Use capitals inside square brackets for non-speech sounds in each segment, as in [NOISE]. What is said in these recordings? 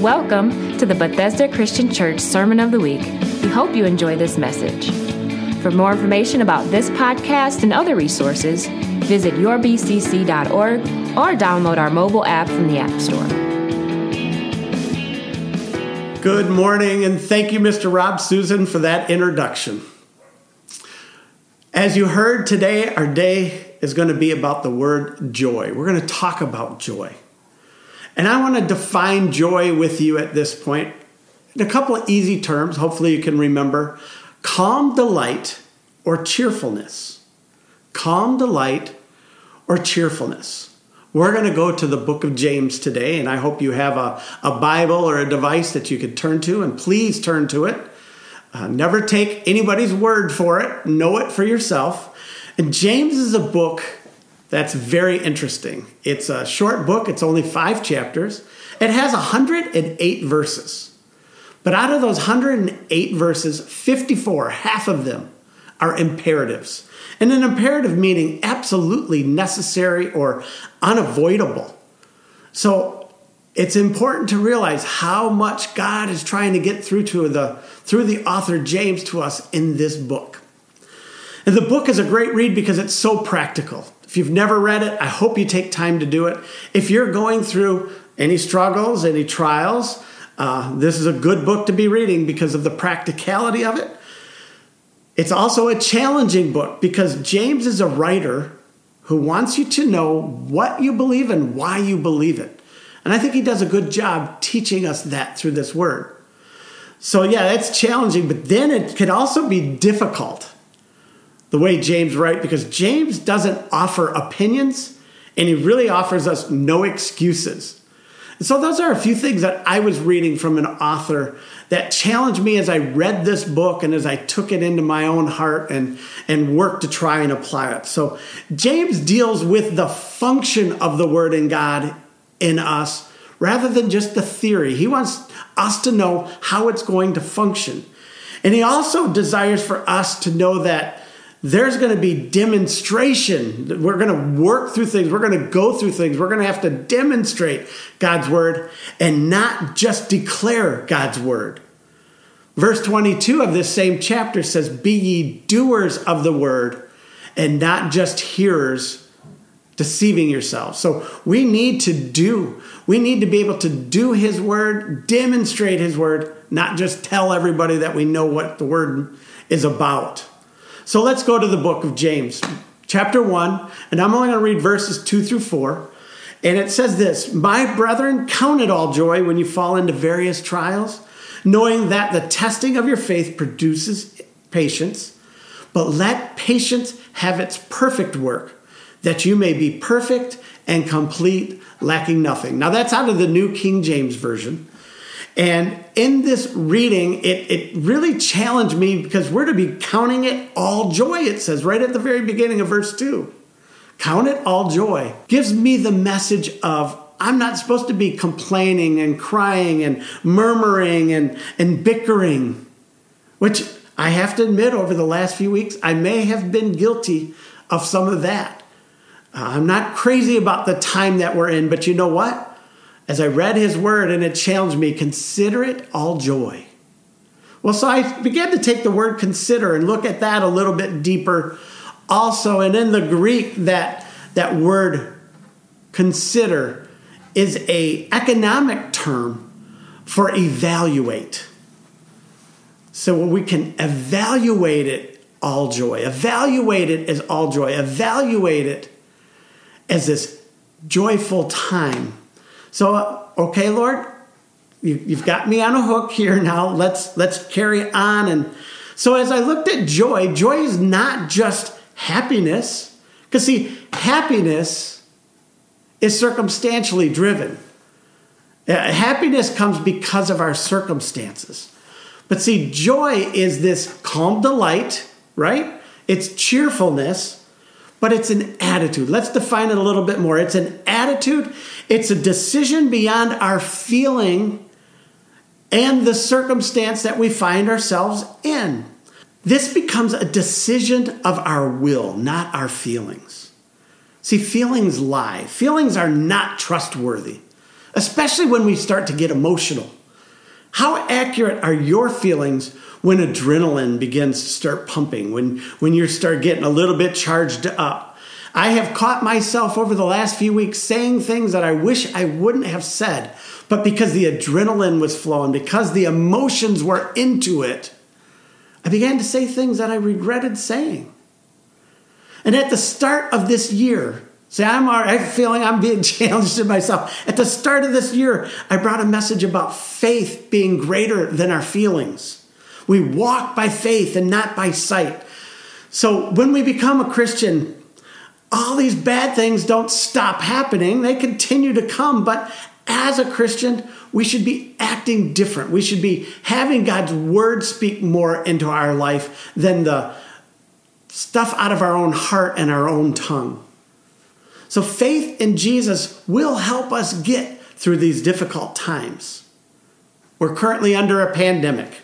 Welcome to the Bethesda Christian Church Sermon of the Week. We hope you enjoy this message. For more information about this podcast and other resources, visit yourbcc.org or download our mobile app from the App Store. Good morning, and thank you, Mr. Rob Susan, for that introduction. As you heard today, our day is going to be about the word joy. We're going to talk about joy. And I want to define joy with you at this point in a couple of easy terms, hopefully you can remember calm delight or cheerfulness. Calm delight or cheerfulness. We're going to go to the book of James today, and I hope you have a, a Bible or a device that you could turn to, and please turn to it. Uh, never take anybody's word for it, know it for yourself. And James is a book that's very interesting. It's a short book, it's only five chapters. It has 108 verses. But out of those 108 verses, 54, half of them, are imperatives. And an imperative meaning absolutely necessary or unavoidable. So it's important to realize how much God is trying to get through to the through the author James to us in this book. And the book is a great read because it's so practical. If you've never read it, I hope you take time to do it. If you're going through any struggles, any trials, uh, this is a good book to be reading because of the practicality of it. It's also a challenging book because James is a writer who wants you to know what you believe and why you believe it. And I think he does a good job teaching us that through this word. So, yeah, it's challenging, but then it can also be difficult the way James writes because James doesn't offer opinions and he really offers us no excuses. So, those are a few things that I was reading from an author that challenged me as I read this book and as I took it into my own heart and, and worked to try and apply it. So, James deals with the function of the Word in God in us rather than just the theory. He wants us to know how it's going to function. And he also desires for us to know that there's going to be demonstration. We're going to work through things. We're going to go through things. We're going to have to demonstrate God's word and not just declare God's word. Verse 22 of this same chapter says, Be ye doers of the word and not just hearers, deceiving yourselves. So we need to do. We need to be able to do his word, demonstrate his word, not just tell everybody that we know what the word is about. So let's go to the book of James, chapter 1, and I'm only going to read verses 2 through 4. And it says this My brethren, count it all joy when you fall into various trials, knowing that the testing of your faith produces patience. But let patience have its perfect work, that you may be perfect and complete, lacking nothing. Now, that's out of the New King James Version. And in this reading, it, it really challenged me because we're to be counting it all joy, it says right at the very beginning of verse 2. Count it all joy. Gives me the message of I'm not supposed to be complaining and crying and murmuring and, and bickering, which I have to admit, over the last few weeks, I may have been guilty of some of that. I'm not crazy about the time that we're in, but you know what? As I read his word and it challenged me, consider it all joy. Well, so I began to take the word consider and look at that a little bit deeper also. And in the Greek, that, that word consider is a economic term for evaluate. So we can evaluate it all joy. Evaluate it as all joy. Evaluate it as this joyful time so, okay, Lord, you, have got me on a hook here now. Let's let's carry on. And so, as I looked at joy, joy is not just happiness, because see, happiness is circumstantially driven. Uh, happiness comes because of our circumstances. But see, joy is this calm delight, right? It's cheerfulness but it's an attitude. Let's define it a little bit more. It's an attitude, it's a decision beyond our feeling and the circumstance that we find ourselves in. This becomes a decision of our will, not our feelings. See, feelings lie. Feelings are not trustworthy. especially when we start to get emotional. How accurate are your feelings when adrenaline begins to start pumping, when, when you start getting a little bit charged up? I have caught myself over the last few weeks saying things that I wish I wouldn't have said, but because the adrenaline was flowing, because the emotions were into it, I began to say things that I regretted saying. And at the start of this year, I'm, I'm feeling I'm being [LAUGHS] challenged in myself. At the start of this year, I brought a message about faith being greater than our feelings. We walk by faith and not by sight. So when we become a Christian, all these bad things don't stop happening, they continue to come. But as a Christian, we should be acting different. We should be having God's word speak more into our life than the stuff out of our own heart and our own tongue. So faith in Jesus will help us get through these difficult times. We're currently under a pandemic.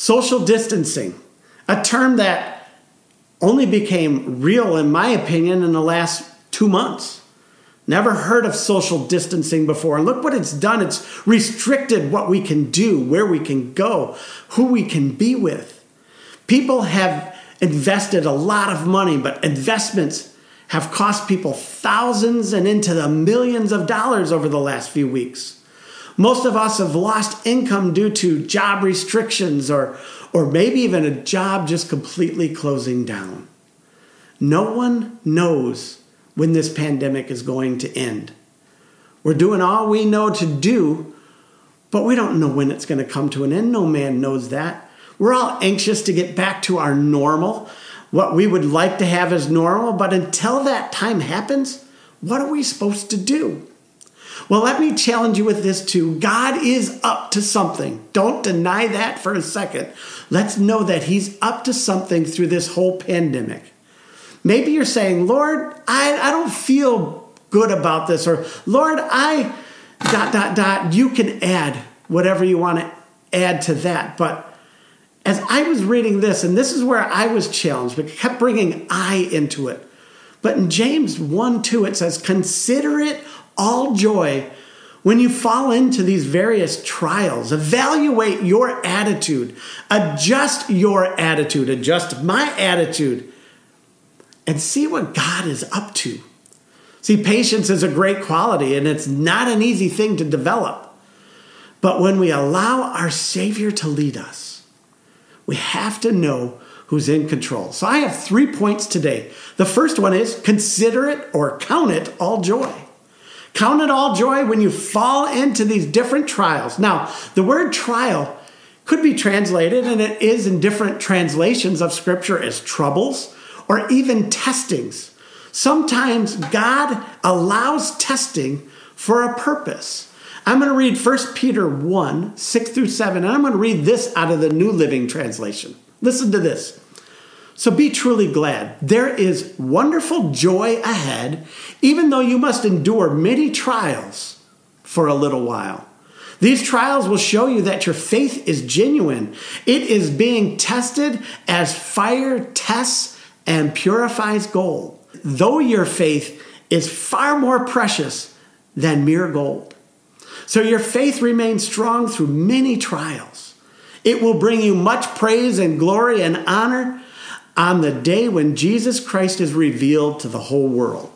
Social distancing, a term that only became real, in my opinion, in the last two months. Never heard of social distancing before. And look what it's done. It's restricted what we can do, where we can go, who we can be with. People have invested a lot of money, but investments have cost people thousands and into the millions of dollars over the last few weeks. Most of us have lost income due to job restrictions or, or maybe even a job just completely closing down. No one knows when this pandemic is going to end. We're doing all we know to do, but we don't know when it's going to come to an end. No man knows that. We're all anxious to get back to our normal, what we would like to have as normal, but until that time happens, what are we supposed to do? Well, let me challenge you with this too. God is up to something. Don't deny that for a second. Let's know that He's up to something through this whole pandemic. Maybe you're saying, Lord, I, I don't feel good about this, or Lord, I dot, dot, dot. You can add whatever you want to add to that. But as I was reading this, and this is where I was challenged, but kept bringing I into it. But in James 1 2, it says, Consider it all joy when you fall into these various trials. Evaluate your attitude, adjust your attitude, adjust my attitude, and see what God is up to. See, patience is a great quality, and it's not an easy thing to develop. But when we allow our Savior to lead us, we have to know who's in control. So I have three points today. The first one is consider it or count it all joy. Count it all joy when you fall into these different trials. Now, the word trial could be translated, and it is in different translations of Scripture, as troubles or even testings. Sometimes God allows testing for a purpose. I'm going to read 1 Peter 1 6 through 7, and I'm going to read this out of the New Living Translation. Listen to this. So be truly glad. There is wonderful joy ahead, even though you must endure many trials for a little while. These trials will show you that your faith is genuine. It is being tested as fire tests and purifies gold, though your faith is far more precious than mere gold. So your faith remains strong through many trials. It will bring you much praise and glory and honor on the day when Jesus Christ is revealed to the whole world.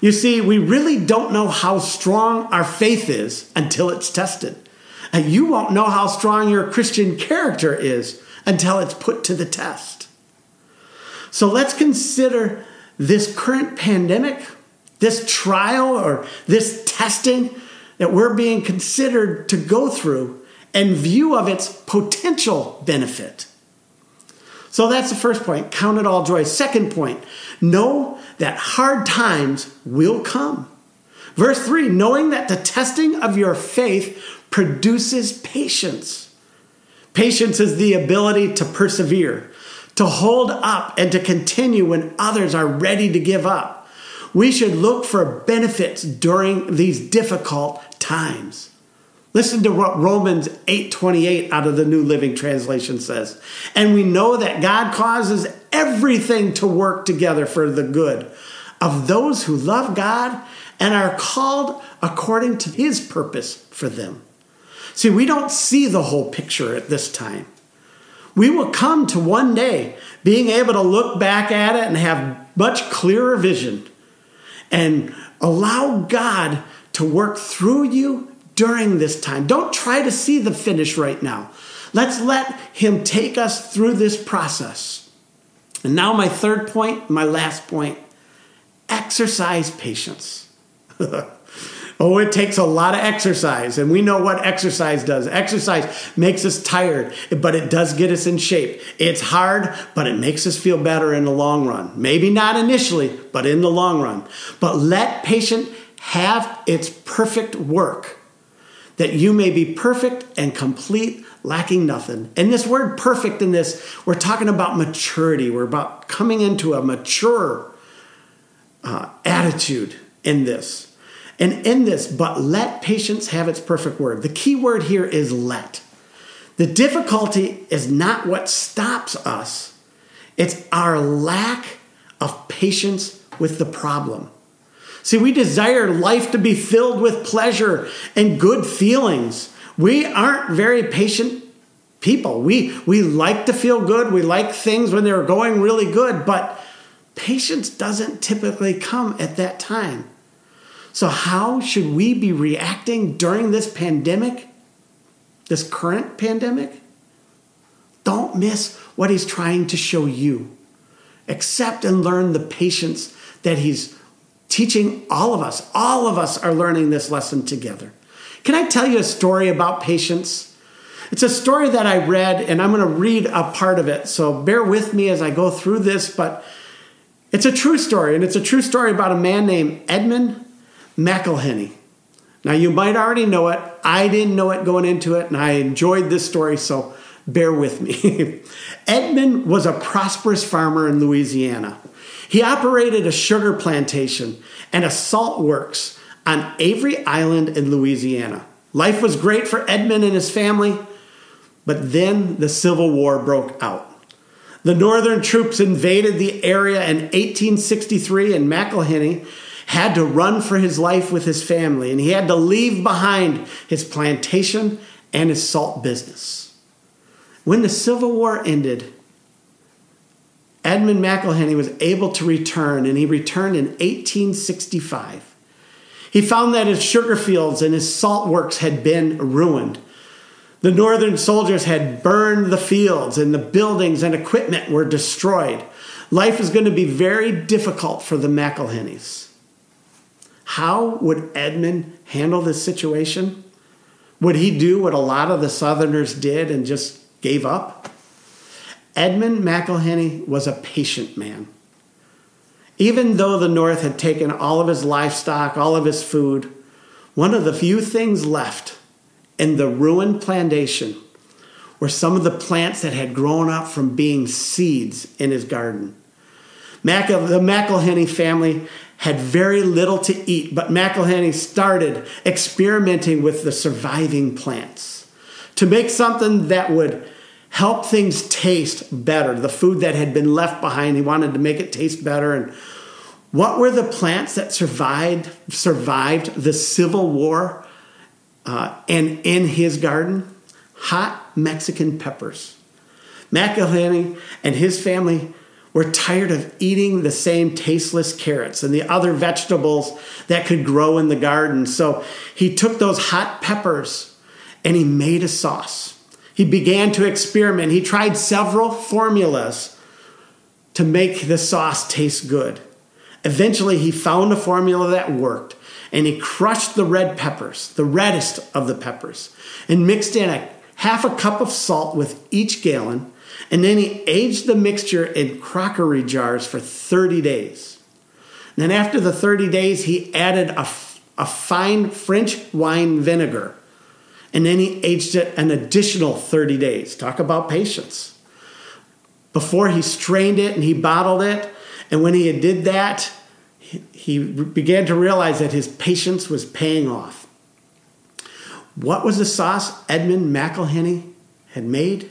You see, we really don't know how strong our faith is until it's tested. And you won't know how strong your Christian character is until it's put to the test. So let's consider this current pandemic, this trial, or this testing that we're being considered to go through in view of its potential benefit. So that's the first point. Count it all joy. Second point, know that hard times will come. Verse 3 knowing that the testing of your faith produces patience. Patience is the ability to persevere, to hold up, and to continue when others are ready to give up. We should look for benefits during these difficult times. Listen to what Romans 8:28 out of the New Living Translation says. And we know that God causes everything to work together for the good of those who love God and are called according to his purpose for them. See, we don't see the whole picture at this time. We will come to one day being able to look back at it and have much clearer vision and allow God to work through you during this time. Don't try to see the finish right now. Let's let Him take us through this process. And now, my third point, my last point exercise patience. [LAUGHS] Oh, it takes a lot of exercise, and we know what exercise does. Exercise makes us tired, but it does get us in shape. It's hard, but it makes us feel better in the long run. Maybe not initially, but in the long run. But let patience have its perfect work, that you may be perfect and complete, lacking nothing. And this word perfect in this, we're talking about maturity. We're about coming into a mature uh, attitude in this. And in this, but let patience have its perfect word. The key word here is let. The difficulty is not what stops us, it's our lack of patience with the problem. See, we desire life to be filled with pleasure and good feelings. We aren't very patient people. We, we like to feel good, we like things when they're going really good, but patience doesn't typically come at that time. So, how should we be reacting during this pandemic, this current pandemic? Don't miss what he's trying to show you. Accept and learn the patience that he's teaching all of us. All of us are learning this lesson together. Can I tell you a story about patience? It's a story that I read, and I'm going to read a part of it. So bear with me as I go through this, but it's a true story, and it's a true story about a man named Edmund McIlhenny. Now, you might already know it. I didn't know it going into it, and I enjoyed this story, so bear with me. [LAUGHS] Edmund was a prosperous farmer in Louisiana. He operated a sugar plantation and a salt works on Avery Island in Louisiana. Life was great for Edmund and his family, but then the Civil War broke out. The Northern troops invaded the area in 1863, and McIlhenny had to run for his life with his family, and he had to leave behind his plantation and his salt business. When the Civil War ended, Edmund McIlhenny was able to return, and he returned in 1865. He found that his sugar fields and his salt works had been ruined. The Northern soldiers had burned the fields, and the buildings and equipment were destroyed. Life was going to be very difficult for the McIlhennys. How would Edmund handle this situation? Would he do what a lot of the Southerners did and just gave up? Edmund McIlhenny was a patient man. Even though the North had taken all of his livestock, all of his food, one of the few things left in the ruined plantation were some of the plants that had grown up from being seeds in his garden. Mac- the McIlhenny family had very little to eat, but McIlhenny started experimenting with the surviving plants to make something that would help things taste better. The food that had been left behind, he wanted to make it taste better. And what were the plants that survived survived the Civil War uh, and in his garden? Hot Mexican peppers. McIlhenny and his family were tired of eating the same tasteless carrots and the other vegetables that could grow in the garden. So he took those hot peppers and he made a sauce. He began to experiment. He tried several formulas to make the sauce taste good. Eventually, he found a formula that worked and he crushed the red peppers, the reddest of the peppers, and mixed in a half a cup of salt with each gallon and then he aged the mixture in crockery jars for 30 days. And then after the 30 days, he added a, a fine French wine vinegar. And then he aged it an additional 30 days. Talk about patience. Before he strained it and he bottled it. And when he did that, he, began to realize that his patience was paying off. What was the sauce Edmund McIlhenny had made?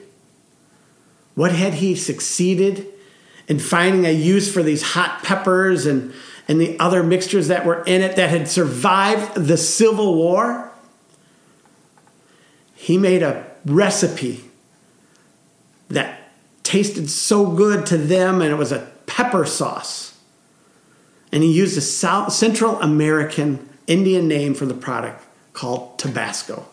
What had he succeeded in finding a use for these hot peppers and, and the other mixtures that were in it that had survived the Civil War, he made a recipe that tasted so good to them, and it was a pepper sauce. And he used a South, Central American Indian name for the product called Tabasco.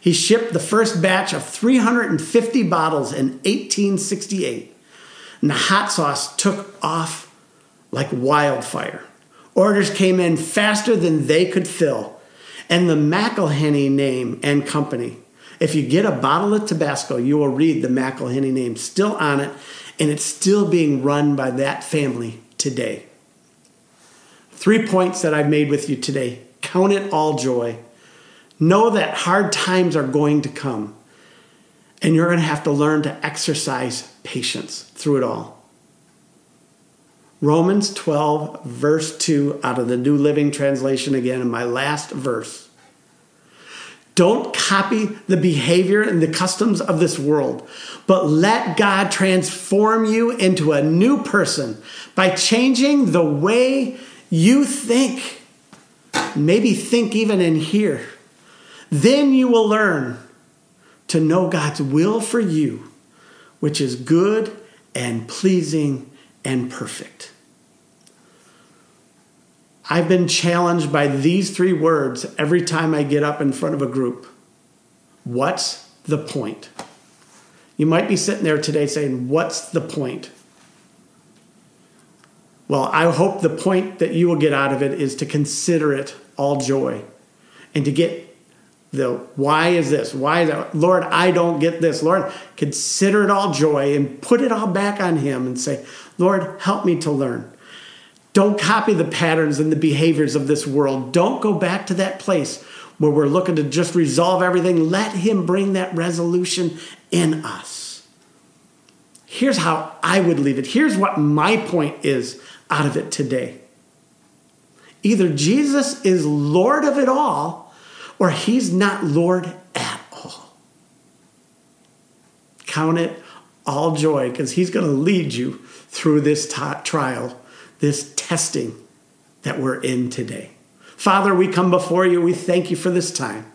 He shipped the first batch of 350 bottles in 1868, and the hot sauce took off like wildfire. Orders came in faster than they could fill, and the McIlhenny name and company. If you get a bottle of Tabasco, you will read the McIlhenny name still on it, and it's still being run by that family today. Three points that I've made with you today. Count it all joy. Know that hard times are going to come, and you're going to have to learn to exercise patience through it all. Romans 12, verse 2, out of the New Living Translation again, in my last verse. Don't copy the behavior and the customs of this world, but let God transform you into a new person by changing the way you think. Maybe think even in here. Then you will learn to know God's will for you, which is good and pleasing and perfect. I've been challenged by these three words every time I get up in front of a group. What's the point? You might be sitting there today saying, What's the point? Well, I hope the point that you will get out of it is to consider it all joy and to get the why is this? Why that? Lord, I don't get this. Lord, consider it all joy and put it all back on Him and say, Lord, help me to learn. Don't copy the patterns and the behaviors of this world. Don't go back to that place where we're looking to just resolve everything. Let Him bring that resolution in us. Here's how I would leave it. Here's what my point is out of it today. Either Jesus is Lord of it all, or He's not Lord at all. Count it all joy because He's going to lead you through this t- trial this testing that we're in today. Father, we come before you. We thank you for this time.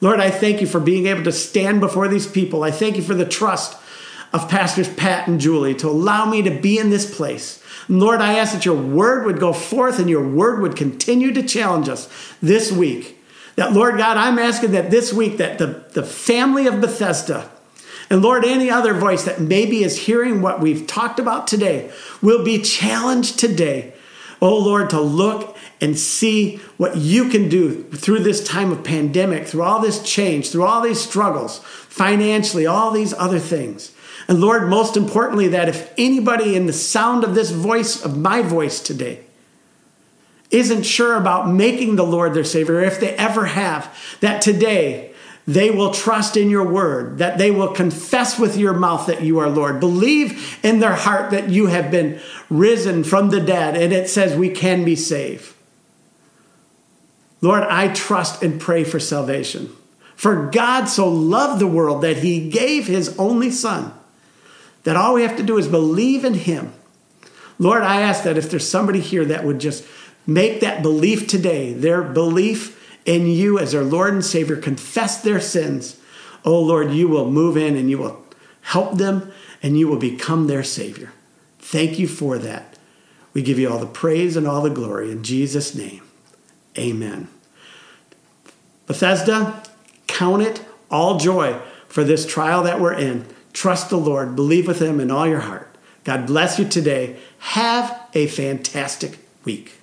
Lord, I thank you for being able to stand before these people. I thank you for the trust of Pastors Pat and Julie to allow me to be in this place. Lord, I ask that your word would go forth and your word would continue to challenge us this week. That, Lord God, I'm asking that this week that the, the family of Bethesda and Lord, any other voice that maybe is hearing what we've talked about today will be challenged today, oh Lord, to look and see what you can do through this time of pandemic, through all this change, through all these struggles, financially, all these other things. And Lord, most importantly, that if anybody in the sound of this voice, of my voice today, isn't sure about making the Lord their Savior, if they ever have, that today they will trust in your word, that they will confess with your mouth that you are Lord, believe in their heart that you have been risen from the dead, and it says we can be saved. Lord, I trust and pray for salvation. For God so loved the world that he gave his only Son, that all we have to do is believe in him. Lord, I ask that if there's somebody here that would just make that belief today, their belief in you as their Lord and Savior, confess their sins, oh Lord, you will move in and you will help them and you will become their Savior. Thank you for that. We give you all the praise and all the glory in Jesus' name. Amen. Bethesda, count it all joy for this trial that we're in. Trust the Lord, believe with Him in all your heart. God bless you today. Have a fantastic week.